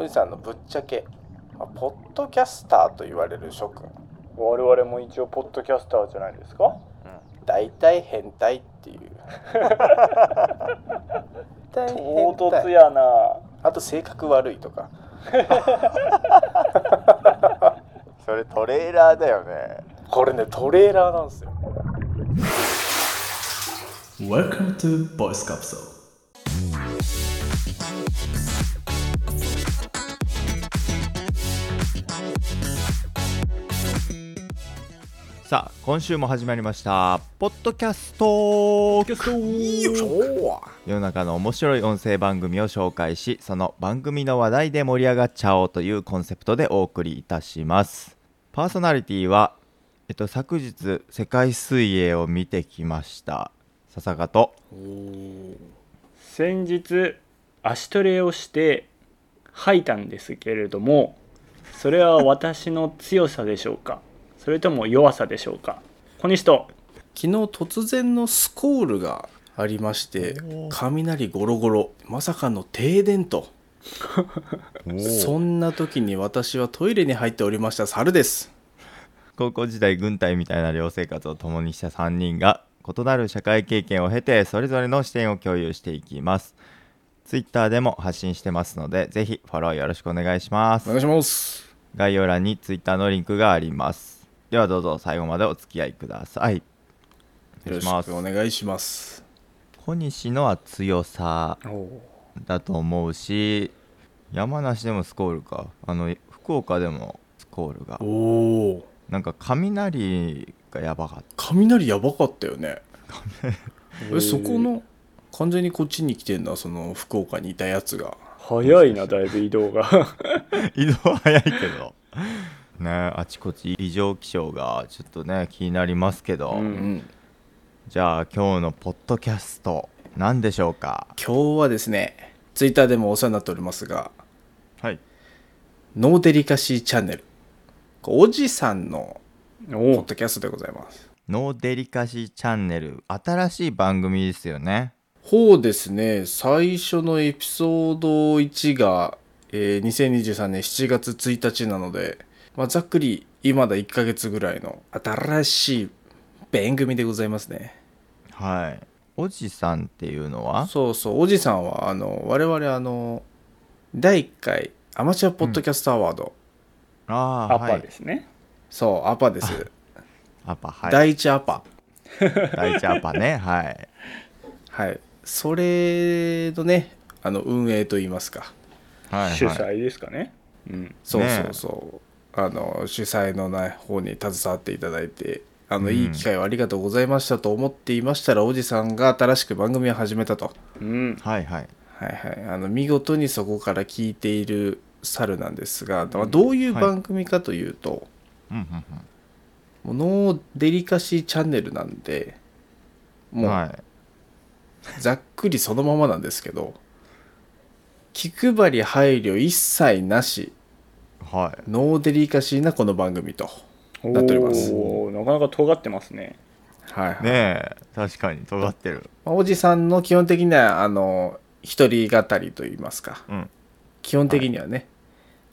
おじさんのぶっちゃけ、まあ、ポッドキャスターと言われる諸君。我々も一応ポッドキャスターじゃないですか？大体変態っていう。大体変唐突態やな。あと性格悪いとか。それトレーラーだよね。これねトレーラーなんですよ。Welcome to Voice Capsule. 今週も始まりました。ポッドキャスト。世の中の面白い音声番組を紹介しその番組の話題で盛り上がっちゃおうというコンセプトでお送りいたします。パーソナリティはえっと昨日世界水泳を見てきました。笹香と先日足トレをして吐いたんですけれどもそれは私の強さでしょうか？それとも弱さでしょうか？小西と。昨日突然のスコールがありまして雷ゴロゴロまさかの停電と。そんな時に私はトイレに入っておりました猿です。高校時代軍隊みたいな寮生活を共にした3人が異なる社会経験を経てそれぞれの視点を共有していきます。ツイッターでも発信してますのでぜひフォローよろしくお願いします。お願いします。概要欄にツイッターのリンクがありますではどうぞ最後までお付き合いください。およろし願いします。くお願いします。小西のは強さだと思うし山梨でもスコールか。あの福岡でもスコールが。おおなんか雷がやばかっ雷やばかったよね。えそこの完全にこっちに来てんだ。その福岡にいたやつが。早いなだいぶ移動が。た 移動早いけどねあちこち異常気象がちょっとね気になりますけど、うんうん。じゃあ今日のポッドキャスト何でしょうか？今日はですねツイッターでもお世話になっておりますがはい。ノーデリカシーチャンネル。おじさんのポッおドキャストでございます。ノーデリカシーチャンネル新しい番組ですよね。ほうですね。最初のエピソード1が、えー2023年7月1日なので、まあ、ざっくり今だ1ヶ月ぐらいの新しい番組でございますね。はい。おじさんっていうのは？そうそうおじさんはあの我々あの第1回アマチュアポッドキャストアワード、アパああはい。ですね、そうアパです、アパはい。第1アパ。第一アパね。はい。はい。それのねあの運営といいますか。はい、はい、主催ですかね。うん。そうねそうそう、あの主催の、ね、方に携わっていただいてあの、うん。いい機会をありがとうございましたと思っていましたらおじさんが新しく番組を始めたと。うん。はいはい。はいはい。あの見事にそこから聞いている猿なんですが、まあどういう番組かというと、うんうんもうノーデリカシーチャンネルなんでもううんはい。ざっくりそのままなんですけど気配り配慮一切なしはい。ノーデリカシーなこの番組となっております。なかなか尖ってますね。はい、はいねえ確かに尖ってる。まあおじさんの基本的にはあの一人語りといいますか。うん。基本的にはね、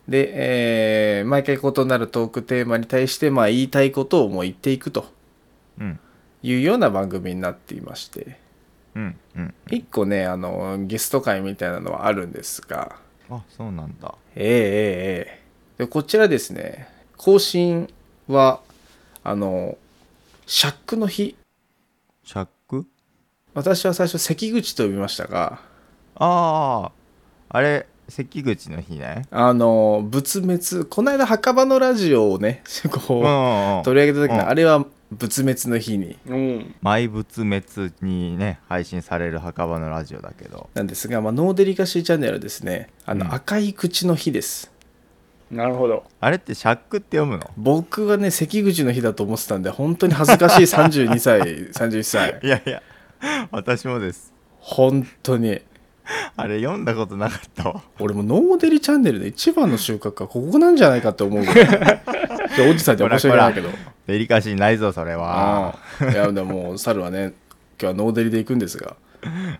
で、えー毎回異なるトークテーマに対して、まあ、言いたいことをもう言っていくとうん。いうような番組になっていまして。うんうん。一個ねあのゲスト会みたいなのはあるんですが。あそうなんだ。ええええええでこちらですね更新はあのシャックの日。シャック？私は最初関口と呼びましたがあああれ関口の日ね。あの仏滅この間墓場のラジオをね こうんうんう取り上げた時うん。のあれは仏滅の日に。うん。埋仏滅にね配信される墓場のラジオだけど。なんですが、まあ、ノーデリカシーチャンネルはですね。あの、うん。赤い口の日ですなるほど。あれってシャックって読むの？僕はね関口の日だと思ってたんで本当に恥ずかしい 32歳31歳。いやいや私もです。本当に。あれ読んだことなかったわ。俺もノーデリチャンネルで一番の収穫はここなんじゃないかって思うぐらい。おじさんって面白いなけど。デリカシーないぞそれは。ああ。いやでももう猿はね今日はノーデリで行くんですが。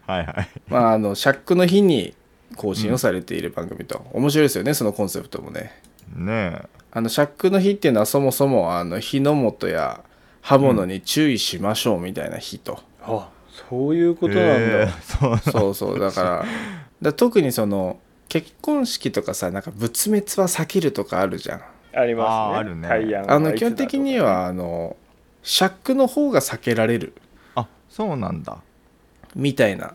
はいはい。まああのシャックの日に更新をされている番組と、面白いですよねそのコンセプトもね。ねあのシャックの日っていうのはそもそもあの火の元や刃物に注意しましょうみたいな日と、あそういうこえとなんだ、へーそうそうそうだから だから特にその結婚式とかさなんか仏滅は避けるとかあるじゃん。ありますね。あるね。あの基本的にはあのシャックの方が避けられる。あそうなんだ。みたいな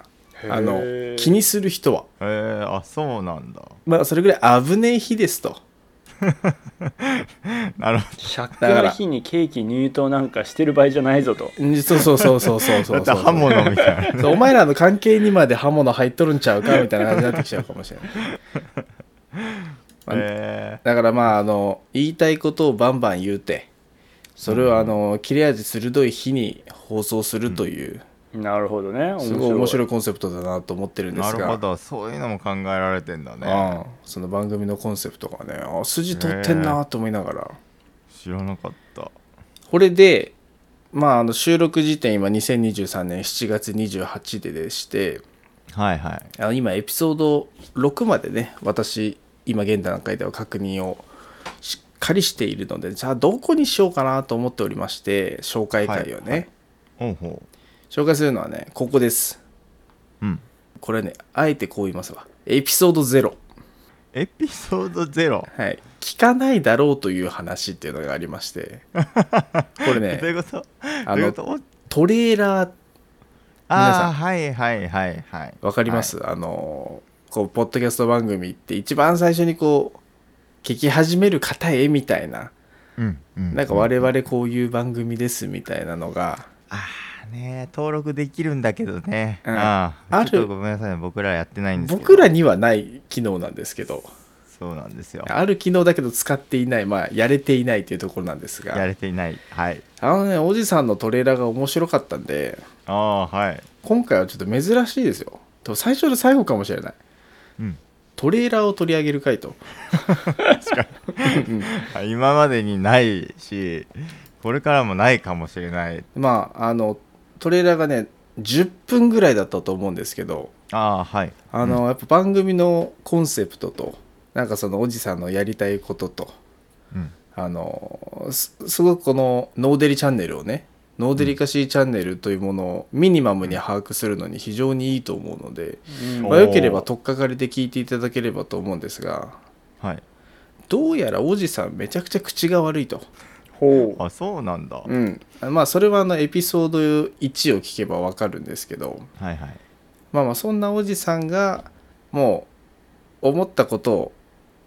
あの気にする人は。へえあそうなんだ。まあそれぐらい危ねえ日ですと。なるほシャックの日にケーキ入刀なんかしてる場合じゃないぞと。うんそうそうそうそうそうそう。そうどだって刃物みたいな。そうお前らの関係にまで刃物入っとるんちゃうかみたいな感じになってきちゃうかもしれない、まあへだからまああの言いたいことをバンバン言うてそれをあの切れ味鋭い日に放送するという、なるほどね。すごい面白い。いコンセプトだなと思ってるんえですが。なるほどそういうのも考えられてんだね。ああその番組のコンセプトがねあ筋取ってんなと思いながら。知らなかった。これでまああの収録時点今2023年7月28ででして。はいはい。あの今エピソード6までね私今現段階では確認をしっかりしているのでじゃあどこにしようかなと思っておりまして紹介会をね、はいはい。ほうほ紹介するのはねここです。ううん。これねあえてこう言いますわ。エピソード0エピソードゼロ？はい。聞かないだろうという話っていうのがありまして。これどうねいうこと？あのどういうこと？トレーラー。皆さん。ああはいはいはいはい。わかります、あのこうポッドキャスト番組って一番最初にこう聞き始める方へみたいな。うんうん。なんか我々こういう番組ですみたいなのがああね登録できるんだけどね、うん。ああある。ちょっとごめんなさい僕らやってないんですけど。僕らにはない機能なんですけど。そうなんですよ。ある機能だけど使っていない。まあやれていないというところなんですやがれていない。はい。あのねおじさんのトレーラーが面白かったんで。ああはい。今回はちょっと珍しいですよ。と最初で最後かもしれない。うん。トレーラーを取り上げる回とあ今までにないしこれからもないかもしれない。まああのトレーラーがね10分ぐらいだったと思うんですけどああはい。あの、やっぱ番組のコンセプトとなんかそのおじさんのやりたいこととうん。あのすすごくこのノーデリチャンネルをねノーデリカシーチャンネルというものをミニマムに把握するのに非常にいいと思うので、うん。まあ、よければ取っかかりで聞いていただければと思うんですがはい。どうやらおじさんめちゃくちゃ口が悪いと、ほう。あそうなんだ、うん、まあそれはあのエピソード1を聞けばわかるんですけど。はいはい。まあまあそんなおじさんがもう思ったことを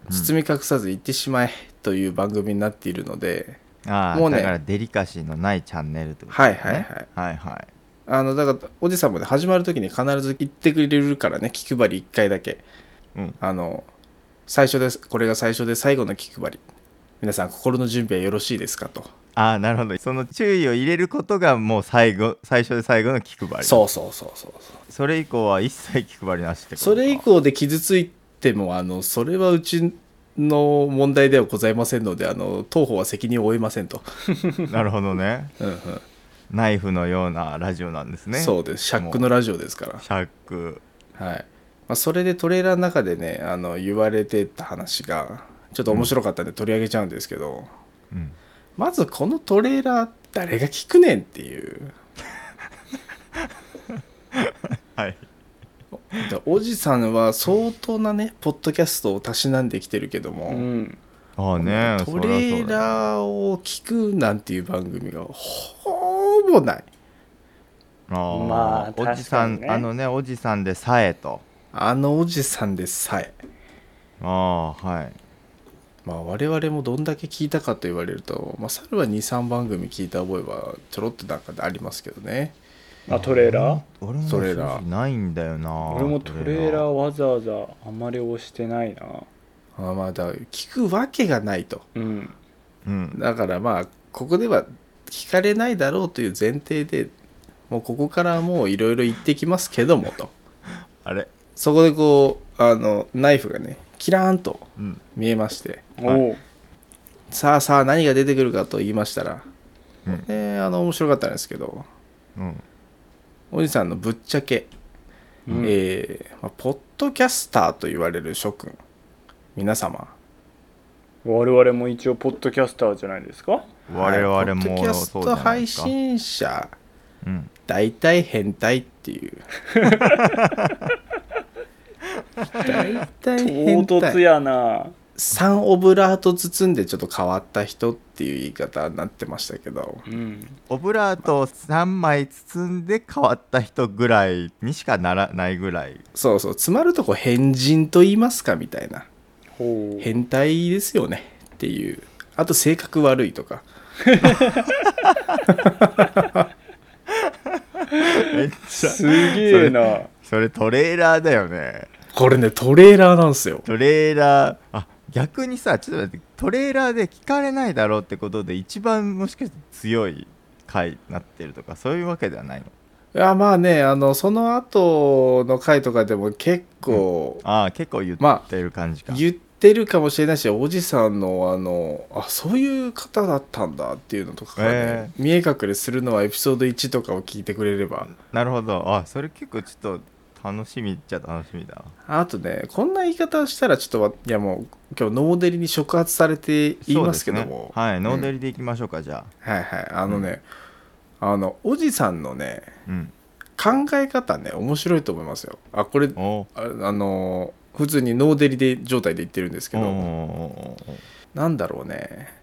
包み隠さず言ってしまえという番組になっているので、ああもうねだからデリカシーのないチャンネルってことはいですね。はいはいはい。はいあのだからおじさんもね始まる時に必ず言ってくれるからね気配り1回だけ。うん。あの最初ですこれが最初で最後の気配り皆さん心の準備はよろしいですかと。ああなるほど。その注意を入れることがもう最後最初で最後の気配り。そうそうそうそうそう。それ以降は一切気配りなしってことそれ以降で傷ついてもあのそれはうちの問題ではございませんのであの当方は責任を負えませんと、なるほどね。うんうん。ナイフのようなラジオなんですね。そうです。シャックのラジオですから。シャック。はい。まあ、それでトレーラーの中でねあの言われてた話がちょっと面白かったんで取り上げちゃうんですけど、うん。まずこのトレーラー誰が聞くねんっていう。はい。でおじさんは相当なねポッドキャストをたしなんできてるけども、うん。ああねトレーラーを聞くなんていう番組がほぼない。あーまあおじさん、あのねおじさんでさえと。あのおじさんでさえ。ああはいまあ我々もどんだけ聞いたかと言われると、まあ、猿は23番組聞いた覚えはちょろっとなんかでありますけどね。あトレーラー？俺もトレーラー。ないんだよな俺もトレーラー。わざわざあんまり押してないな。あまあだから聞くわけがないと。うん。うん。だからまあここでは聞かれないだろうという前提でもうここからもういろいろ言ってきますけどもと。あれ？そこでこうあのナイフがねキラーンとうん。見えましておう。さあさあ何が出てくるかと言いましたら、うん。えーあの面白かったんですけどうん。おじさんのぶっちゃけうん。えーまあポッドキャスターと言われる諸君皆様。我々も一応ポッドキャスターじゃないですか？我々もはいポッドキャスト配信者。うん。大体変態っていう。大体変唐突態やな3オブラート包んでちょっと変わった人っていう言い方になってましたけど。うん。オブラートを3枚包んで変わった人ぐらいにしかならないぐらい。そうそう。詰まるとこ変人と言いますかみたいな。変態ですよねっていう。あと性格悪いとか。めっちゃ。すげえな。それトレーラーだよね。これねトレーラーなんですよ。トレーラー。あ逆にさちょっと待ってトレーラーで聞かれないだろうってことで一番もしかして強い回になってるとかそういうわけではないの？いやまあねあのその後の回とかでも結構ああ結構言まってる感じか、言ってるかもしれないしおじさんのあのあそういう方だったんだっていうのとかがね、え見え隠れするのはエピソード1とかを聞いてくれれば。なるほど。あそれ結構ちょっと楽しみっちゃ楽しみだ。あとねこんな言い方をしたらちょっとわいやもう今日ノーデリに触発されて言いますけども、ね。はいノーデリでいきましょうか、じゃあ。はいはい。あのね、あのおじさんのねうん。考え方ね面白いと思いますよ。あこれお。ああの普通にノーデリで状態で言ってるんですけおどおなんだろうね。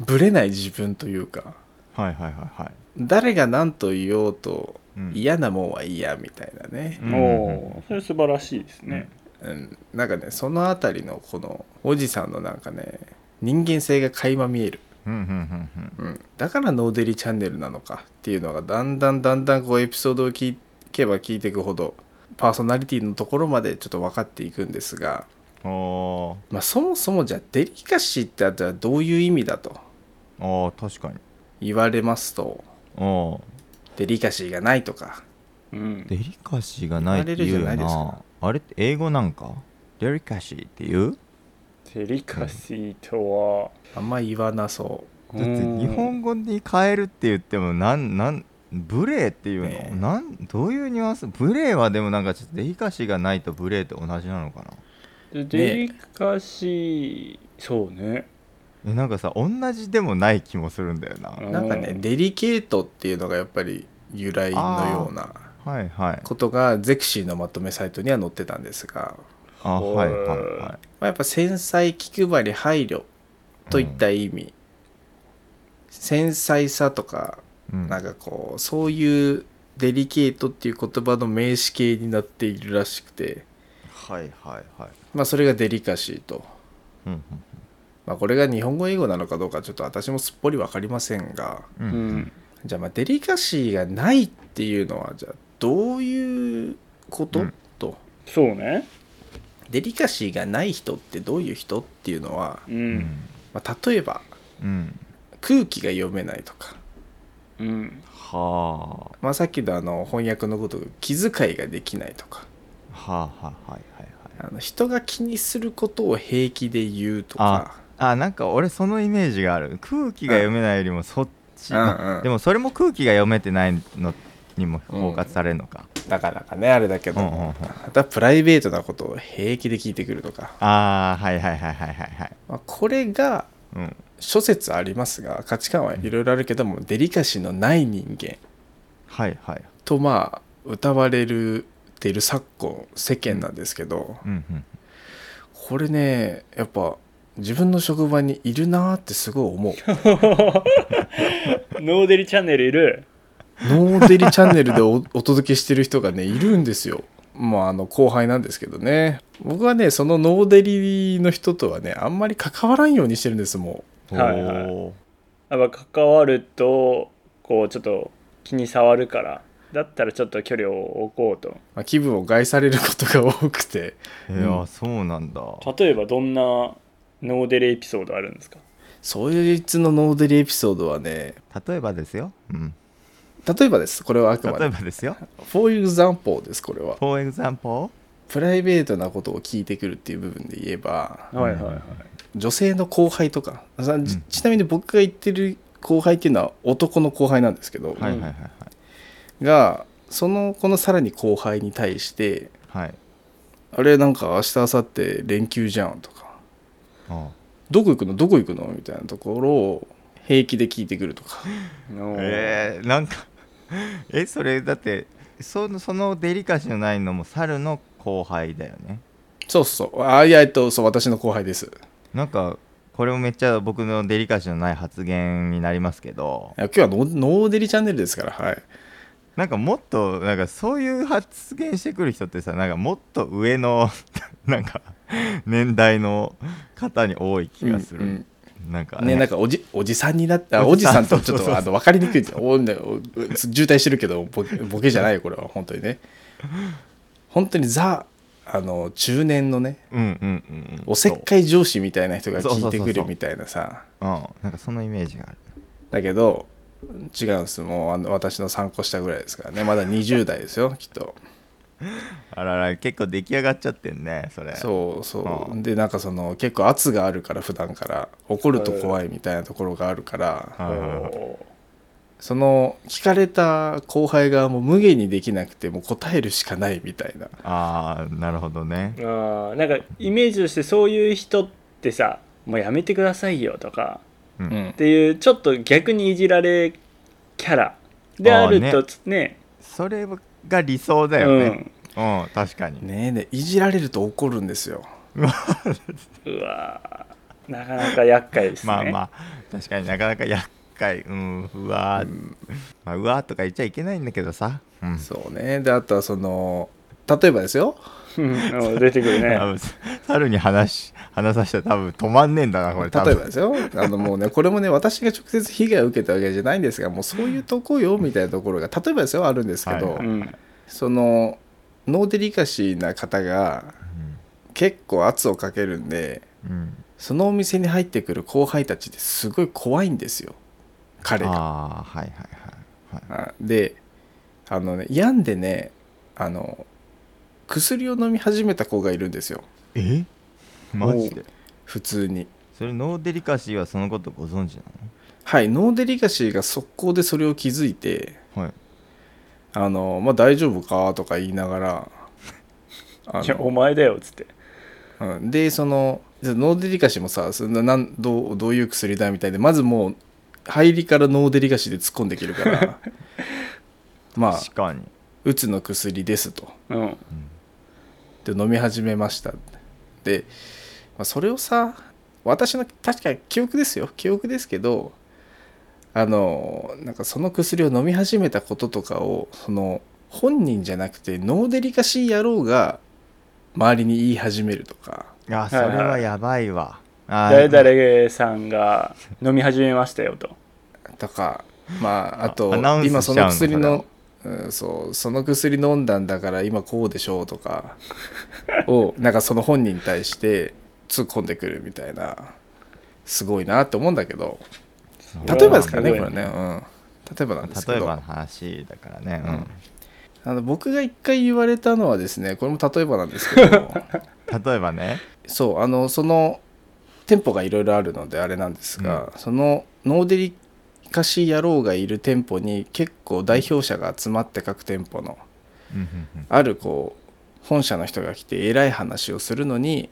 ブレない自分というか。はいはいはいはい誰が何と言おうとうん。嫌なもんは嫌みたいなね、うん。おおそれ素晴らしいですね。うん、なんかねそのあたりのこのおじさんのなんかね人間性が垣間見える、うんうんうんうん。うん、だからノーデリチャンネルなのかっていうのがだんだんだんだんこうエピソードを聞けば聞いていくほどパーソナリティのところまでちょっと分かっていくんですが、まあ、そもそもじゃあデリカシーってあったらどういう意味だと確かに。言われますとおーデリカシーがないとか。うん。デリカシーがないって言うよ言われるじゃないですな。かあれって英語なんか？デリカシーって言う？デリカシーとあんま言わなそはだって日本語に変えるって言ってもなんなんブレーっていうの、ねえ。なんどういうニュアンス？ブレーはでもなんかちょっとデリカシーがないとブレーと同じなのかな？でデリカシーそうね。えなんかさ同じでもない気もするんだよな、うん。なんかねデリケートっていうのがやっぱり由来のようなはいはい。ことがゼクシーのまとめサイトには載ってたんですが、あはいはいはい。まあ、やっぱ繊細気配り配慮といった意味、繊細さとかうん。なんかこうそういうデリケートっていう言葉の名詞形になっているらしくて、はいはいはい。まあ、それがデリカシーと、うんうんまあ、これが日本語英語なのかどうかちょっと私もすっぽり分かりませんがううん。んじゃあまあデリカシーがないっていうのはじゃあどういうこと、うん。と。そうね。デリカシーがない人ってどういう人っていうのは、ううん。んまあ、例えばうん。空気が読めないとか、うん。はまあ、さっきのあの翻訳のこと気遣いができないとか。あはあはあはいはいはい。あの人が気にすることを平気で言うとかあなんか俺そのイメージがある。空気が読めないよりもそっち、うん。うん。まあでもそれも空気が読めてないのにも包括されるのか、なかなかねあれだけど、うんうんうん。あとはプライベートなことを平気で聞いてくるとか、ああはいはいはいはいはいはい。まあ、これがうん。諸説ありますが価値観はいろいろあるけども、デリカシーのない人間。はいはい。とまあ歌われるている昨今世間なんですけど、うんうん。これねやっぱ自分の職場にいるなーってすごい思う。ノーデリチャンネルいる。ノーデリチャンネルでお お届けしてる人がねいるんですよ。まああの後輩なんですけどね。僕はねそのノーデリの人とはねあんまり関わらんようにしてるんですもはいはい。やっぱ関わるとこうちょっと気に障るからだったらちょっと距離を置こうと。う、まあ、気分を害されることが多くて。いや、そうなんだ。例えばどんなノーデリエピソードあるんですか？そういういつのノーデリエピソードはね例えばですよ、うん、例えばです。これはあくま例でえばですよ。For example ですこれは。For example プライベートなことを聞いてくるっていう部分で言えばはいはいはい。女性の後輩とか。さちちなみに僕が言ってる後輩っていうのは男の後輩なんですけど、はいはいはいはい。がそのこのさらに後輩に対してはい「あれなんか明日明後日連休じゃん」とかあ「どこ行くの？どこ行くの?」みたいなところを平気で聞いてくるとか。のえー、なんかえそれだってそのそのデリカシーのないのも猿の後輩だよね。そうそう。あいやえっとそう私の後輩です。なんかこれもめっちゃ僕のデリカシーのない発言になりますけど。いや今日はノーデリチャンネルですからはいなんかもっとなんかそういう発言してくる人ってさなんかもっと上の なんか年代の方に多い気がする、うんうん。なんかね、なんかおじおじさんになったおじさん。とちょっとあの分かりにくいお渋滞してるけどボケボケじゃないよこれは。本当にね。本当にザあの中年のねうんうんうんうん。おせっかい上司みたいな人が聞いてくるみたいなさ。なんかそのイメージがある。だけど違うんですもうあの私の3個下ぐらいですからね。まだ20代ですよ きっと。あらら結構出来上がっちゃってんねそれ。そうそう。うん。でなんかその結構圧があるから普段から。怒ると怖いみたいなところがあるから。その聞かれた後輩がもう無限にできなくてもう答えるしかないみたいな。ああなるほどね。あーなんかイメージとしてそういう人ってさもうやめてくださいよとかっていうちょっと逆にいじられキャラであるとあね。それが理想だよね。うん、確かに。ねえねいじられると怒るんですよ。うん、うわー。なかなか厄介ですね。まあまあ確かになかなか厄介。うんうわー、まあ、うわーとか言っちゃいけないんだけどさ、うん、そうね。であとはその例えばですよ。うんうん出てくるね。猿に話し話させたら多分止まんねえんだなこれ例えばですよ。あのもうねこれもね私が直接被害を受けたわけじゃないんですがもうそういうとこよみたいなところが例えばですよあるんですけど、はいうんそのノーデリカシーな方が結構圧をかけるんでうん、うん、そのお店に入ってくる後輩たちってすごい怖いんですよ。彼が。はいはいはい。はい。あであのね病んでねあの薬を飲み始めた子がいるんですよ。え？マジで？普通に。それノーデリカシーはそのことご存知なはいノーデリカシーが速攻でそれを気づいてのはい。あの、まあ、大丈夫か？とか言いながらあいやおの、前だよっつって。うん、でそのノーデリカシーもさそんななんどうどういう薬だみたいでまずもう入りからノーデリカシーで突っ込んできるから まあ確かに。うつの薬ですと。うんで飲み始めました。で、まあ、それをさ私の確かに記憶ですよ。記憶ですけどあのなんかその薬を飲み始めたこととかをその本人じゃなくてノーデリカシー野郎が周りに言い始めるとか。あそれはやばいわ、あ誰ー々さんが飲み始めましたよと。とかまああと今その薬のうん、そうその薬飲んだんだから今こうでしょうとか をなんかその本人に対して突っ込んでくるみたいなすごいなって思うんだけど例えばですからねこれね、うん、例えばなんですけど。例えばの話だからね、うん。あの僕が一回言われたのはですねこれも例えばなんですけど。例えばね。そうあのその店舗がいろいろあるのであれなんですが、そのノーデリカシー野郎がいる店舗に結構代表者が集まって各店舗のあるこう本社の人が来て偉い話をするのに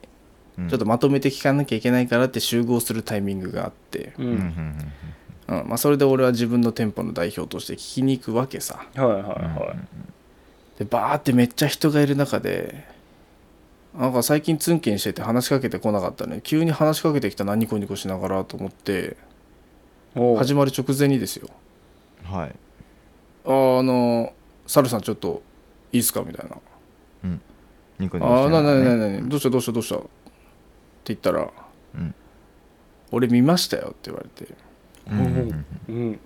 うん。ちょっとまとめて聞かなきゃいけないからって集合するタイミングがあって、ううんまあ、それで俺は自分の店舗の代表として聞きに行くわけさ。はいはいはい。でバーってめっちゃ人がいる中でなんか最近ツンケンしてて話しかけてこなかったね急に話しかけてきたなニコニコしながらと思って始まる直前にですよ。はい「あのサルさんちょっといいっすか?」みたいな。ニコ「ニコしああななながらねなななどうしたどうしたどうした?」って言ったらうん「俺見ましたよ」って言われて。うん。うん。うん。うん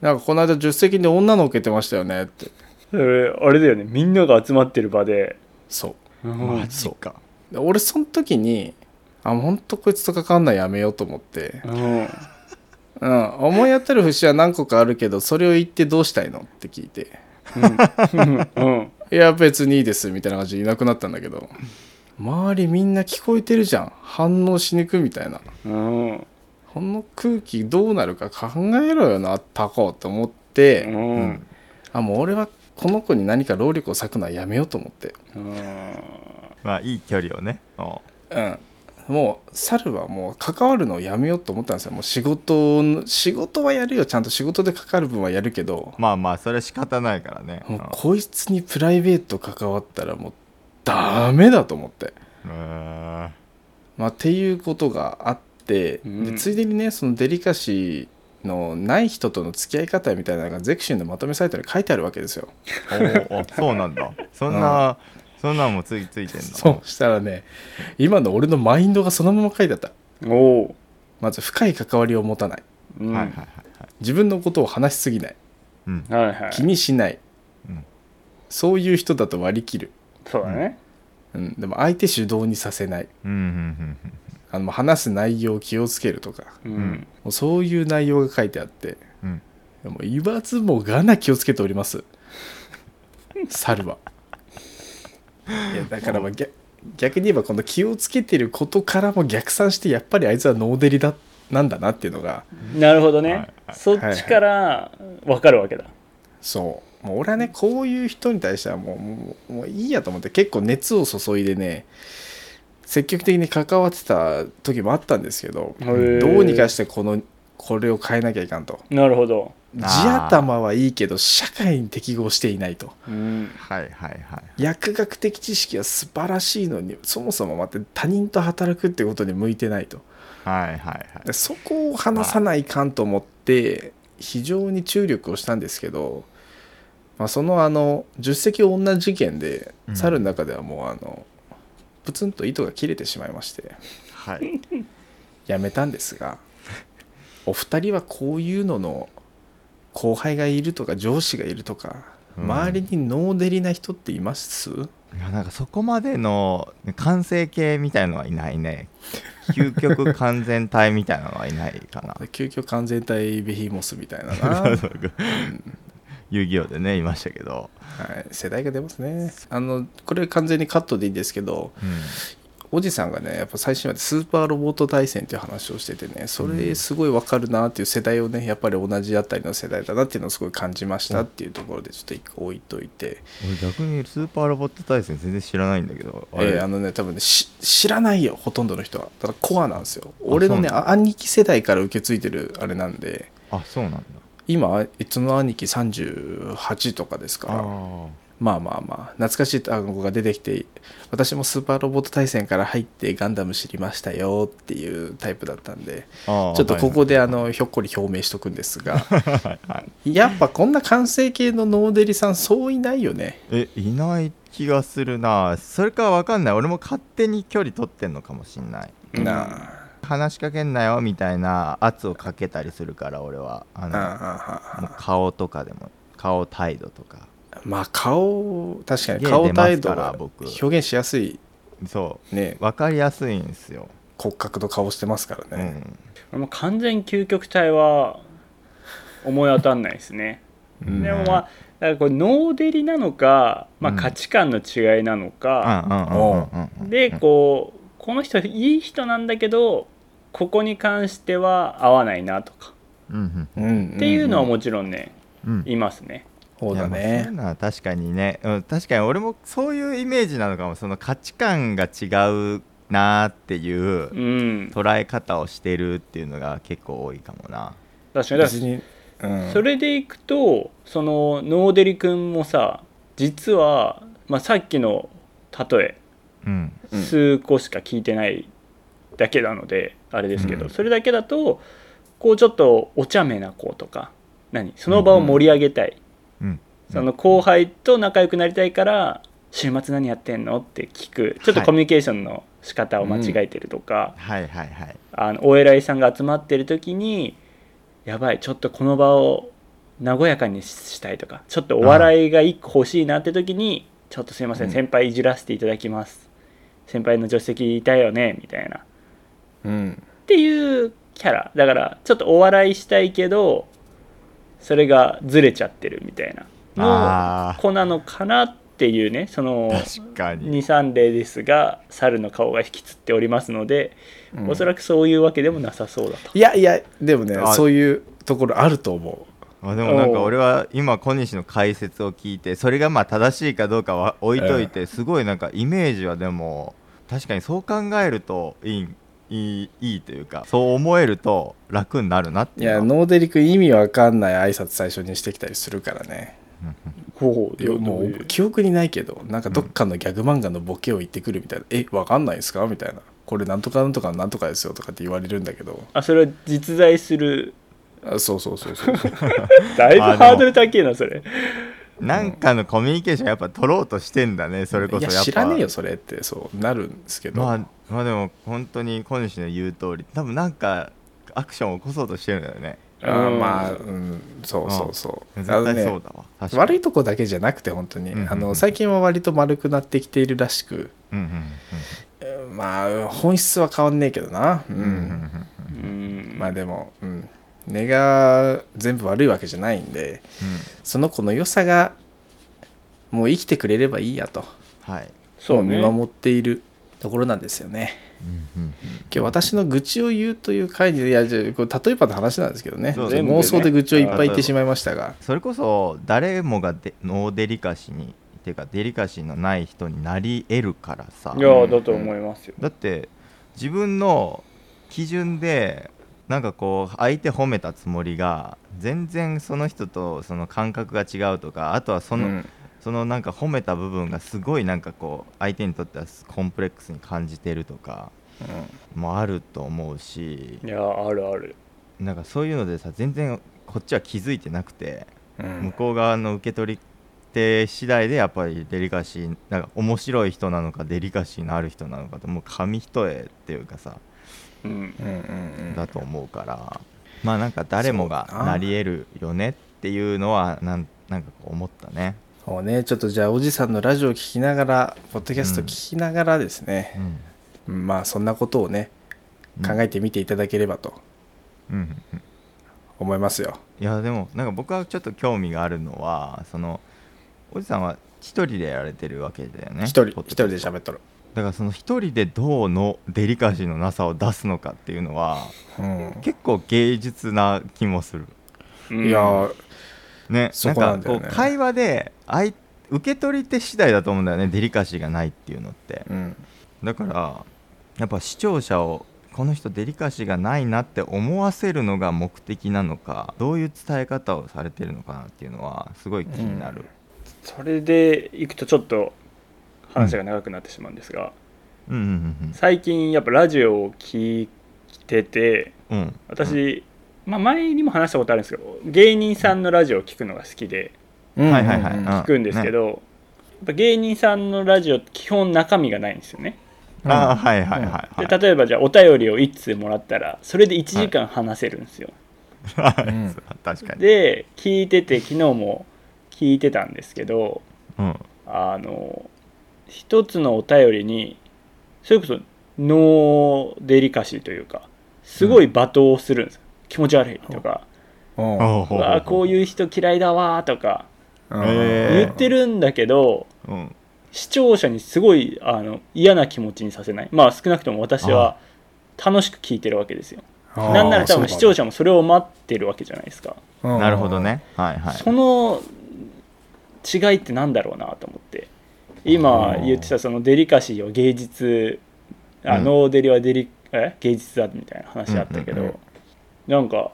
なんかこの間助手席に女の受けてましたよねって。それあれだよね。みんなが集まってる場で。そう。うん。マジか。で俺その時にあほんとこいつとかかんないやめようと思って。うんうん、思い当たる節は何個かあるけどそれを言ってどうしたいのって聞いて。うん。うん「いや別にいいです」みたいな感じでいなくなったんだけど。周りみんな聞こえてるじゃん。反応しにくいみたいな。うん。この空気どうなるか考えろよなタコと思って、うん。あもう俺はこの子に何か労力を割くのはやめようと思って。うん。まあいい距離をね。おうんもう猿はもう関わるのをやめようと思ったんですよ。もう仕事の仕事はやるよ。ちゃんと仕事で関わる分はやるけど。まあまあそれは仕方ないからね。もうこいつにプライベート関わったらもうダメだと思って。うんうんまあ、っていうことがあって、うん。でついでにねそのデリカシーのない人との付き合い方みたいなのがゼクシンのまとめサイトに書いてあるわけですよ。おーあそうなんだ。そんなそんなんもついついてんの？そうしたらね今の俺のマインドがそのまま書いてあった。おおまず深い関わりを持たない。ー、うん。はいはいはいはい。自分のことを話しすぎない。うん。はいはい。気にしない、うん。そういう人だと割り切る、そうだね、うん、でも相手主導にさせない。うんうんうんあの話す内容を気をつけるとか。うん。んもうそういう内容が書いてあって。うん。もう言わずもがな気をつけております。猿 はいやだからまあ逆逆に言えばこの気をつけてることからも逆算してやっぱりあいつはノーデリだなんだなっていうのがなるほどね、はいはいそっちから分かるわけだ、そう。もう俺はねこういう人に対してはもうもうもういいやと思って結構熱を注いでね積極的に関わってた時もあったんですけどどうにかしてこのこれを変えなきゃいかんと。なるほど、地頭はいいけど社会に適合していないと。うん、はいはいはい薬学的知識は素晴らしいのにそもそも待って他人と働くってことに向いてないと。はいはいはい。でそこを話さないかんと思って非常に注力をしたんですけど、まあ、そのあの10席同じ事件でうん。猿の中ではもうあのプツンと糸が切れてしまいましてはい。やめたんですがお二人はこういうのの後輩がいるとか上司がいるとかうん。周りにノーデリな人っています、いやなんかそこまでの完成形みたいのはいないね。究極完全体みたいなのはいないかな。究極完全体ベヒモスみたいなな、はい、遊戯王でねいましたけど、世代が出ますね。あのこれ完全にカットでいいんですけどうんおじさんがねやっぱ最新話でスーパーロボット対戦っていう話をしててねそれすごいわかるなっていう世代をねやっぱり同じあたりの世代だなっていうのをすごい感じましたっていうところでちょっと一個置いといて、俺逆にスーパーロボット対戦全然知らないんだけどあれ、えーあのね多分ねし知らないよほとんどの人は。ただコアなんですよ。俺のね兄貴世代から受け継いでるあれなんで。あそうなんだ。今いつの兄貴38とかですから。あまあまあまあ懐かしい単語が出てきて私もスーパーロボット対戦から入ってガンダム知りましたよっていうタイプだったんであちょっとここではあのひょっこり表明しとくんですが。いはいはい。やっぱこんな完成形のノーデリさんそういないよね。えいない気がするな。それかわかんない。俺も勝手に距離取ってんのかもしんない。うんなあ。話しかけんなよみたいな圧をかけたりするから俺は。あの顔とかでも顔態度とかまあ顔確かに芸顔態度が僕。表現しやすい。そね。う分かりやすいんですよ、骨格の顔してますからね、うん。俺も完全究極体は思い当たんないですね、うん。でもまあだからこれノーデリなのか、まあ、うん。価値観の違いなのうんか、うんでこうこの人いい人なんだけどここに関しては合わないなとか。うんっていうのはももちろんね、うん。いますねそうだいやまあそういねうのは確かにね、うん、確かに俺もそういうイメージなのかも。その価値観が違うなーっていううん。捉え方をしてるっていうのが結構多いかもな。確かに。だかに、うん、それでいくとそのノーデリ君もさ実は、まあ、さっきの例え。うんうん。数個しか聞いてないだけなので、あれですけど、うん。それだけだとこうちょっとお茶目な子とか何？その場を盛り上げたい、うん。その後輩と仲良くなりたいから「週末何やってんの?」って聞く。ちょっとはい。コミュニケーションの仕方を間違えてるとか、はいはいはい。あのお偉いさんが集まってる時に「やばいちょっとこの場を和やかにしたい」とかちょっとお笑いが一個欲しいなって時に「ちょっとすいません、うん。先輩いじらせていただきます。先輩の助手席いたよね」みたいな。っうん。ていうキャラ。だからちょっとお笑いしたいけどそれがずれちゃってるみたいな。あの子なのかなっていうね。その確かに。23例ですが猿の顔が引きつっておりますので、おそらくそういうわけでもなさそうだと。いやいやでもねあそういうところあると思う。あでもなんか俺は今小西の解説を聞いてそれがまあ正しいかどうかは置いといてすごいなんかイメージはでも確かにそう考えるといいいいいいというかそう思えると楽になるなっていいやノーデリ君意味わかんない挨拶最初にしてきたりするからね。ほういやもう記憶にないけどなんかどっかのギャグ漫画のボケを言ってくるみたいな「えわかんないですか?」みたいな「これなんとかなんとかなんとかですよ」とかって言われるんだけど。あそれは実在する。あそうそうそうそう。だいぶハードル高いなそれなんかのコミュニケーションやっぱ取ろうとしてんだねそれこそやっぱ。知らねえよそれって。そうなるんですけど、まあまあでも本当に小西の言う通り多分なんかアクションを起こそうとしてるんだよね。あーまあうん。そうそうそう、絶あのね対そうだわ。確かに。悪いとこだけじゃなくて本当に、うんうんうん。あの最近は割と丸くなってきているらしく。うんうんえーまあ本質は変わんねえけどな。うん、うんうんうん。うん。まあでも、うん、根が全部悪いわけじゃないんでその子の良さがもう生きてくれればいいやと。はい。そうね。見守っているところなんですよね。うんうん今日私の愚痴を言うという回にいやじゃあこれ例えばの話なんですけどね。ね。妄想で愚痴をいっぱい言ってしまいましたが。それこそ誰もがでノーデリカシーにっていうかデリカシーのない人になり得るからさ。いやだと思いますよ。だって自分の基準でなんかこう相手褒めたつもりが全然その人とその感覚が違うとかあとはその,、うん。そのなんか褒めた部分がすごいなんかこう相手にとってはコンプレックスに感じてるとかもあると思うしいやあるある。なんかそういうのでさ全然こっちは気づいてなくてうん。向こう側の受け取り手次第でやっぱりデリカシーなんか面白い人なのかデリカシーのある人なのかってもう紙一重っていうかさうんうんうんうんだと思うから。まあなんか誰もがな。なり得るよねっていうのはなんなんかこう思ったね、そうね。ちょっとじゃあおじさんのラジオを聞きながらポッドキャスト聞きながらですね、うん。まあそんなことをねうん。考えてみていただければと。うん思いますよ、いやでもなんか僕はちょっと興味があるのはそのおじさんは一人でやられてるわけだよね。一人人で喋っとる、だからその一人でどうのデリカシーのなさを出すのかっていうのはうん。結構芸術な気もする。うん。いやーねそこなんかだよね。こう会話で相受け取り手次第だと思うんだよねデリカシーがないっていうのって。うん。だからやっぱ視聴者をこの人デリカシーがないなって思わせるのが目的なのかどういう伝え方をされてるのかなっていうのはすごい気になる、それでいくとちょっと話が長くなってしまうんですが、うん、うんうん最近やっぱラジオを聞いててうん。うん私、まあ、前にも話したことあるんですけど芸人さんのラジオを聞くのが好きでうん。はいはいはい。うん。うん聞くんですけど、やっぱ芸人さんのラジオって基本中身がないんですよね。ああはいはいはいはい。で例えばじゃあお便りを1通もらったらそれで1時間話せるんですよ、ん。確かに。で聞いてて昨日も聞いてたんですけどうん。あの一つのお便りにそれこそノーデリカシーというかすごい罵倒をするんですよ、気持ち悪いとか、うん。うわこういう人嫌いだわとか言ってるんだけど、うん。視聴者にすごいあの嫌な気持ちにさせない。まあ少なくとも私は楽しく聞いてるわけですよ。なんなら多分視聴者者もそれを待ってるわけじゃないですか。なるほどね。はいはい。その違いってなんだろうなと思って今言ってたそのデリカシーは芸術あ、うん。ノーデリはデリえ？芸術だみたいな話あったけど、うんうんなんか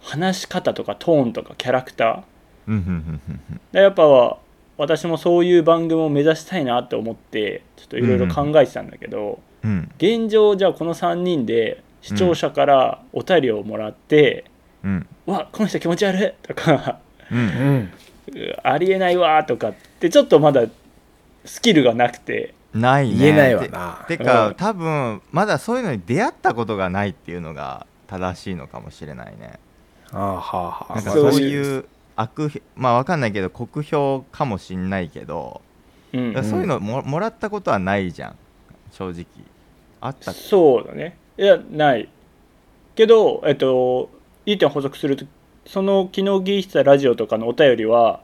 話し方とかトーンとかキャラクター。うんうんうんうんでやっぱは私もそういう番組を目指したいなって思ってちょっといろいろ考えてたんだけど、うん現状じゃあこの3人で視聴者からお便りをもらってうん「うわこの人気持ち悪い」とかうんうん 「ありえないわ」とかってちょっとまだスキルがなくて。ないね。言えないわな。ててか、うん。多分まだそういうのに出会ったことがないっていうのが正しいのかもしれないね。あーはあはあなんかそそうういう悪評まあわかんないけど酷評かもしんないけど、うん。だからそういうのももらったことはないじゃん。正直。あった？そうだね。いやない。けどえっといい点補足するとその昨日聞いてたラジオとかのお便りは、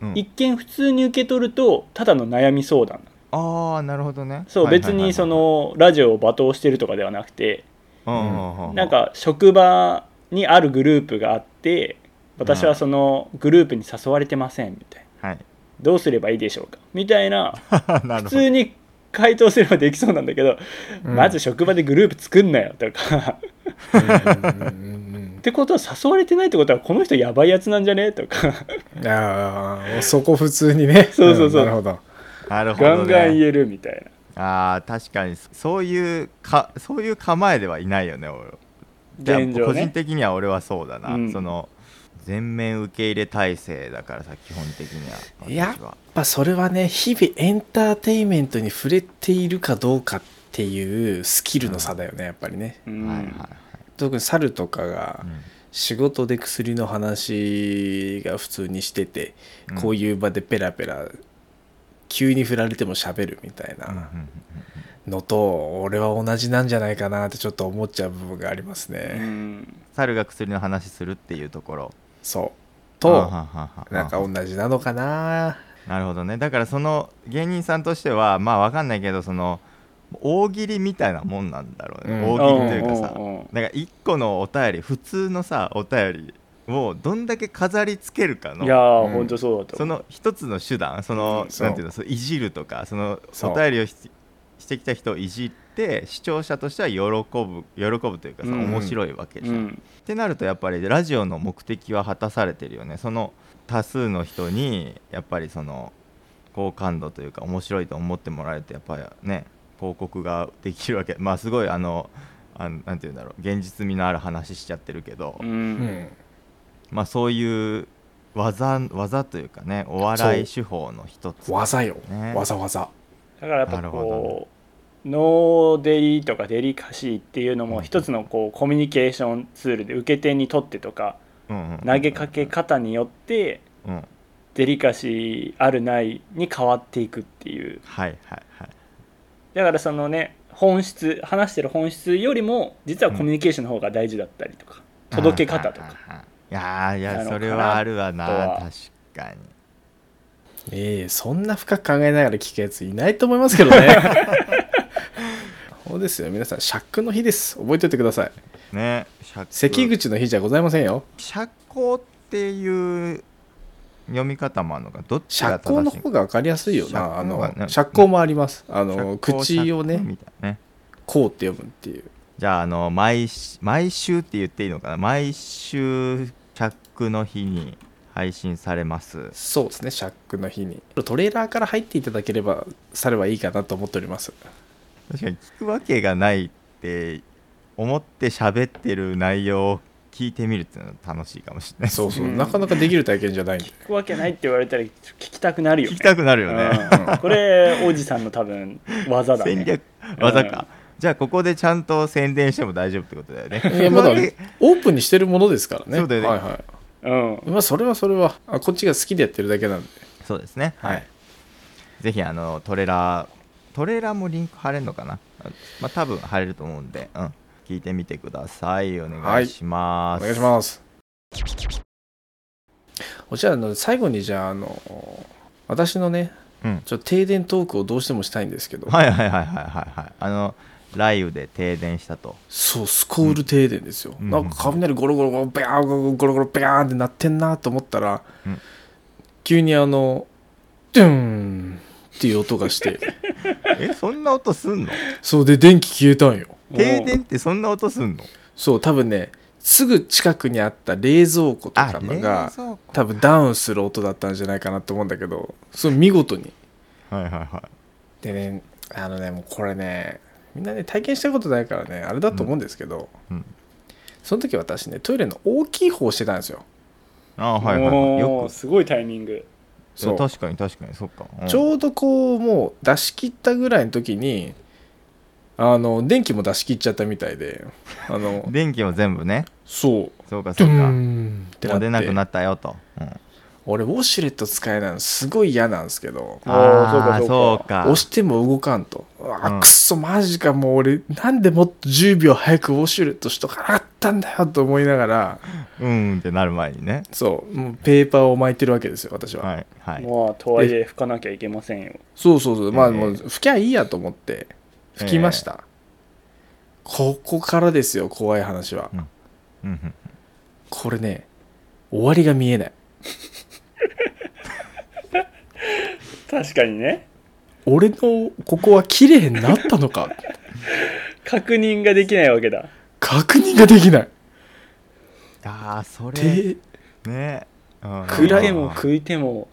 うん。一見普通に受け取るとただの悩み相談。ああなるほどね。そう別にそのラジオを罵倒してるとかではなくてなんか職場にあるグループがあって私はそのグループに誘われてませんみたいな。はい。どうすればいいでしょうか？みたいな 普通に回答すればできそうなんだけど、うん。まず職場でグループ作んなよとかってことは誘われてないってことはこの人やばいやつなんじゃね？とか。うんああそこ普通にね。そうそうそう。んなるほど。なるほど、ね、ガンガン言えるみたいな。あー確かにそういうかそういう構えではいないよね俺。じゃあ現状個人ね的には俺はそうだな、うん。その全面受け入れ体制だからさ基本的にはやっぱそれはね日々エンターテインメントに触れているかどうかっていうスキルの差だよねやっぱりね。はいはい、特に猿とかがうん。仕事で薬の話が普通にしてて、うん。こういう場でペラペラ急に振られても喋るみたいなのと俺は同じなんじゃないかなってちょっと思っちゃう部分がありますうね、ん。猿が薬の話するっていうところ。そう。はとなんか同じなのかな。なるほどね。だからその芸人さんとしてはまあわかんないけどその大喜利みたいなもんなんだろうね、うん。大喜利というかさ。なんか一個のお便り普通のさお便りをどんだけ飾りつけるかのいやー、うんほんとそうだとその一つの手段その、うんなんていうのそのいじるとかそのお便りをししてきた人をいじって視聴者としては喜ぶ喜ぶというかさ、うん面白いわけじゃん、っうん。てなるとやっぱりラジオの目的は果たされてるよね。その多数の人にやっぱりその好感度というか面白いと思ってもらえてやっぱりね広告ができるわけ。まあすごいあのあのなんていうんだろう。現実味のある話しちゃってるけど、ううんんまあそういう技技というかねお笑い手法の一つ。技よ、ね。わざわざだからやっぱこうノーデリとかデリカシーっていうのも一つのこうコミュニケーションツールで受け手にとってとかうんうんうん投げかけ方によってうん。デリカシーあるないに変わっていくっていう。はいはいはいだからそのね本質話してる本質よりも実はコミュニケーションの方が大事だったりとか、届け方とか、いやーいやそれはあるわな確かに。ええそんな深く考えながら聞くやついないと思いますけどね。そうですよ。皆さん釈の日です。覚えておいてください。ね釈関口の日じゃございませんよ。釈光っていう読み方もあるのかどっちが正しい？方が分かりやすいよな。あの釈光もあります。あの口をね釈みたいなね。こうって読むっていう。じゃああの毎し毎週って言っていいのかな？毎週釈の日に配信されます。そうですね釈の日に。トレーラーから入っていただければさればいいかなと思っております。確かに聞くわけがないって思って喋ってる内容を聞いてみるっていうのは楽しいかもしれない。そうそう、うん。なかなかできる体験じゃない聞くわけないって言われたら聞きたくなるよね。聞きたくなるよね、うん。これおじさんの多分技だね。戦略技か、じゃあここでちゃんと宣伝しても大丈夫ってことだよね。いやまだオープンにしてるものですからね。そうだよね。はいはい。うん。まあそれはそれはあこっちが好きでやってるだけなんで。そうですね。はい、ぜひあのトレーラートレーラーもリンク貼れるのかな？あまあ多分貼れると思うんで、うん、聞いてみてください。お願いします、お願いします。じゃああの最後にじゃああの私のねうん。ちょっと停電トークをどうしてもしたいんですけど、はいはいはいはいはいはい。あの雷雨で停電したと。そうスコール停電ですよ、うん。なんか雷ゴロゴロゴロビャーゴロゴロゴロビャーンってなってんなと思ったら、うん。急にあのドゥーンっていう音がして。えそんな音すんの？そうで電気消えたんよ。停電ってそんな音すんの？そう多分ねすぐ近くにあった冷蔵庫とかのが多分ダウンする音だったんじゃないかなと思うんだけどそれ見事に。はいはいはい。でねあのねもうこれねみんなね体験したことないからねあれだと思うんですけど、うん。その時私ねトイレの大きい方をしてたんですよ。あはいはいはい。よく。すごいタイミングそう。確かに確かに。そっか、うん。ちょうどこうもう出し切ったぐらいの時にあの電気も出し切っちゃったみたいであの 電気も全部ね。そう。そうかそうか。もう出なくなったよと、うん俺ウォシュレット使えないのすごい嫌なんですけど。ああーそうかそうか。押しても動かんと。うわうん。くっそマジかもう俺なんでもっと10秒早くウォシュレットしとかなかったんだよと思いながら。うんってなる前にね。そうもうペーパーを巻いてるわけですよ私は、はいはい。まあとはいえ拭かなきゃいけませんよ。そうそうそう。まあええもう拭きゃいいやと思って拭きました、ここからですよ怖い話は、うんうん。これね終わりが見えない 確かにね。俺のここは綺麗になったのか。確認ができないわけだ。確認ができない。ああそれでね、うん。食い暗いても食いても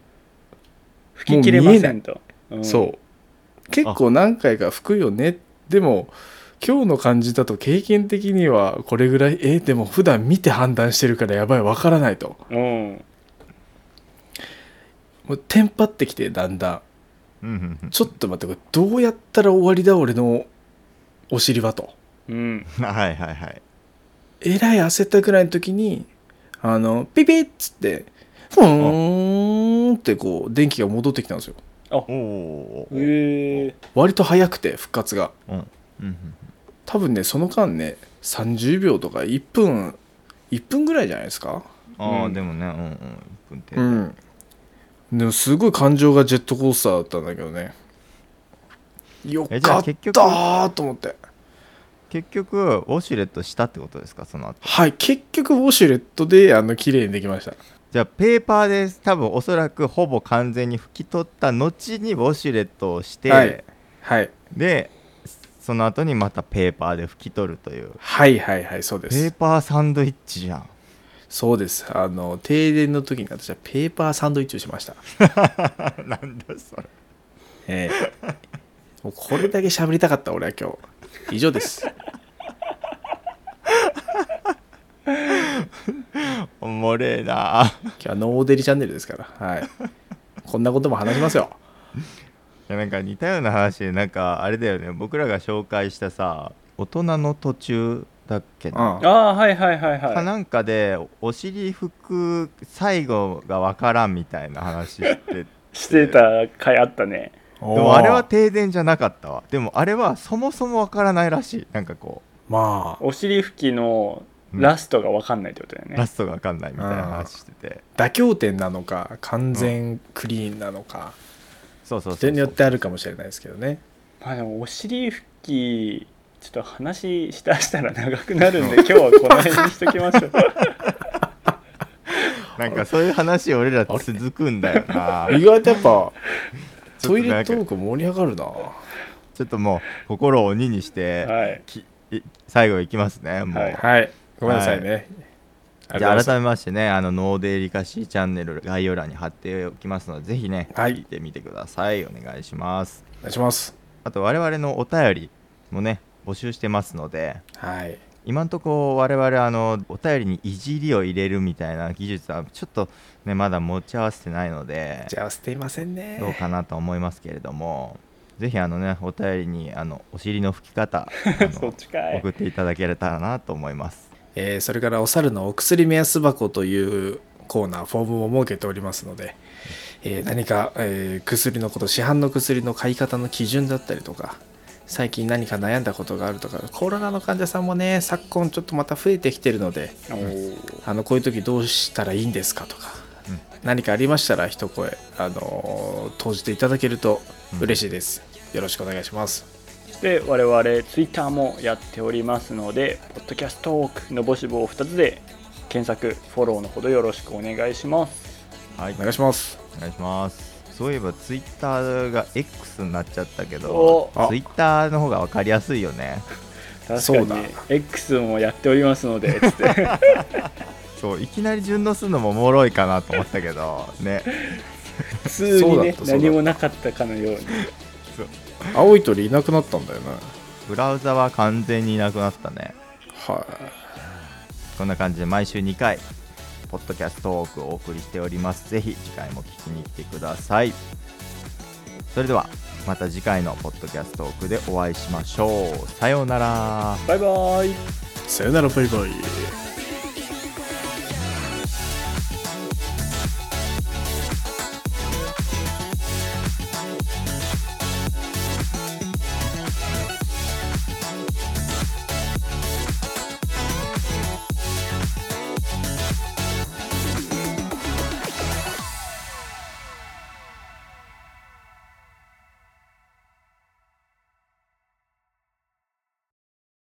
吹き切れませんと、うん。そう。結構何回か吹くよね。でも今日の感じだと経験的にはこれぐらいえでも普段見て判断してるからやばいわからないと。うんもうテンパってきてだんだん。ちょっと待ってこれどうやったら終わりだ俺のお尻はと。うん。はいはいはい。えらい焦ったくらいの時にあのピピッつってふーんってこう電気が戻ってきたんですよ。おおへえ割と早くて復活が。うん多分ねその間ね30秒とか1分1分ぐらいじゃないですか。ああ、うん。でもねうんうん。1分程う度んでもすごい感情がジェットコースターだったんだけどね。よえじゃかったあ結局ーと思って。結局ウォシュレットしたってことですか？その後。はい結局ウォシュレットであの綺麗にできました。じゃあペーパーで多分おそらくほぼ完全に拭き取った後にウォシュレットをして、はいはい。でその後にまたペーパーで拭き取るという。はいはいはいそうでペーすパーサンドイッチじゃんそうです。あの停電の時に私はペーパーサンドイッチをしました。なんだそれ。ええ。もうこれだけ喋りたかった俺は今日。以上です。おもれえな。今日はノーデリチャンネルですから。はい。こんなことも話しますよ。いやなんか似たような話でなんかあれだよね。僕らが紹介したさ大人の途中だっけうん。な、ああはいはいはいはかなんかでお尻拭く最後がわからんみたいな話してい してた回あったね。でもあれは停電じゃなかったわ。でもあれはそもそもわからないらしい。なんかこまあ。お尻拭きのラストが分かんないってことだよう、ね、ラストがわかんないみたいな話してて。妥協点なのか完全クリーンなのか、そうそうそう。人によってあるかもしれないですけどね。まあでもお尻拭きちょっと話しだしたら長くなるんで今日はこの辺にしときましょう。なんかそういう話俺ら続くんだよな。意外とやっぱトイレトーク盛り上がるな。ちょっともう心を鬼にして、はい。最後いきますねもう、はい。はい。ごめんなさいね、じゃあ改めましてねあのノーデリカシーチャンネル概要欄に貼っておきますのでぜひね、はい。聞いてみてください。お願いしますます。お願いします。あと我々のお便りもね募集してますのではい。今んとこ我々あのお便りにいじりを入れるみたいな技術はちょっとねまだ持ち合わせてないのでじゃあ捨てませんね。どうかなと思いますけれども ぜひあのねお便りにあのお尻の拭き方 あそのっちかい。送っていただけたらなと思います。えーそれからお猿のお薬目安箱というコーナーフォームも設けておりますので、えー何か、えー薬のこと市販の薬の買い方の基準だったりとか最近何か悩んだことがあるとかコロナの患者さんもね昨今ちょっとまた増えてきてるのであのこういう時どうしたらいいんですかとか、うん。何かありましたら一声、あのー投じていただけると嬉しいです、よろしくお願いします。で我々ツイッターもやっておりますので「ポッドキャストトーク」のぼし棒2つで検索フォローのほどよろしくお願いします。はいお願いします。お願いしますそういえばツイッターが X になっちゃったけどツイッターの方が分かりやすいよね。確かそうだ。に X もやっておりますのでつって。そういきなり順応するのもおもろいかなと思ったけどね。普通にね何もなかったかのように。青い鳥いなくなったんだよね。ブラウザは完全にいなくなったね。はこんな感じで毎週2回ポッドキャストトークをお送りしております。ぜひ次回も聞きに来てください。それではまた次回のポッドキャストトークでお会いしましょう。さようなら。バイバイ。いさよならバイバイ